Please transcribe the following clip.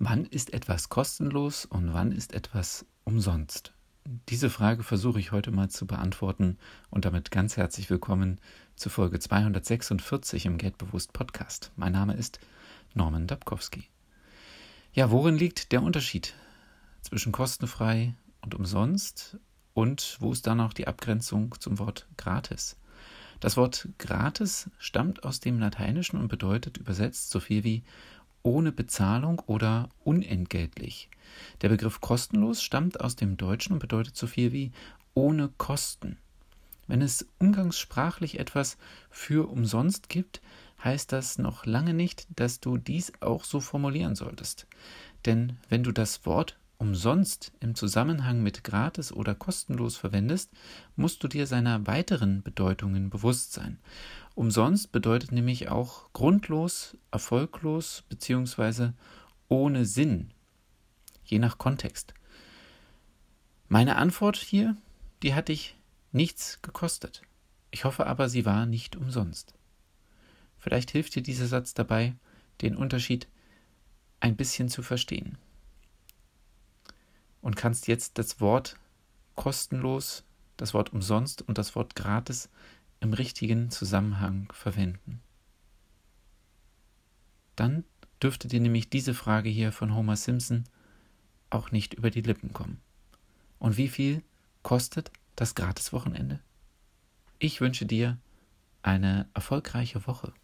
Wann ist etwas kostenlos und wann ist etwas umsonst? Diese Frage versuche ich heute mal zu beantworten und damit ganz herzlich willkommen zu Folge 246 im Geldbewusst Podcast. Mein Name ist Norman Dabkowski. Ja, worin liegt der Unterschied zwischen kostenfrei und umsonst und wo ist dann auch die Abgrenzung zum Wort gratis? Das Wort gratis stammt aus dem Lateinischen und bedeutet übersetzt so viel wie ohne Bezahlung oder unentgeltlich. Der Begriff kostenlos stammt aus dem Deutschen und bedeutet so viel wie ohne Kosten. Wenn es umgangssprachlich etwas für umsonst gibt, heißt das noch lange nicht, dass du dies auch so formulieren solltest. Denn wenn du das Wort umsonst im Zusammenhang mit gratis oder kostenlos verwendest, musst du dir seiner weiteren Bedeutungen bewusst sein. Umsonst bedeutet nämlich auch grundlos, erfolglos bzw. ohne Sinn, je nach Kontext. Meine Antwort hier, die hat dich nichts gekostet. Ich hoffe aber, sie war nicht umsonst. Vielleicht hilft dir dieser Satz dabei, den Unterschied ein bisschen zu verstehen und kannst jetzt das Wort kostenlos, das Wort umsonst und das Wort gratis im richtigen Zusammenhang verwenden. Dann dürfte dir nämlich diese Frage hier von Homer Simpson auch nicht über die Lippen kommen. Und wie viel kostet das Gratiswochenende? Ich wünsche dir eine erfolgreiche Woche.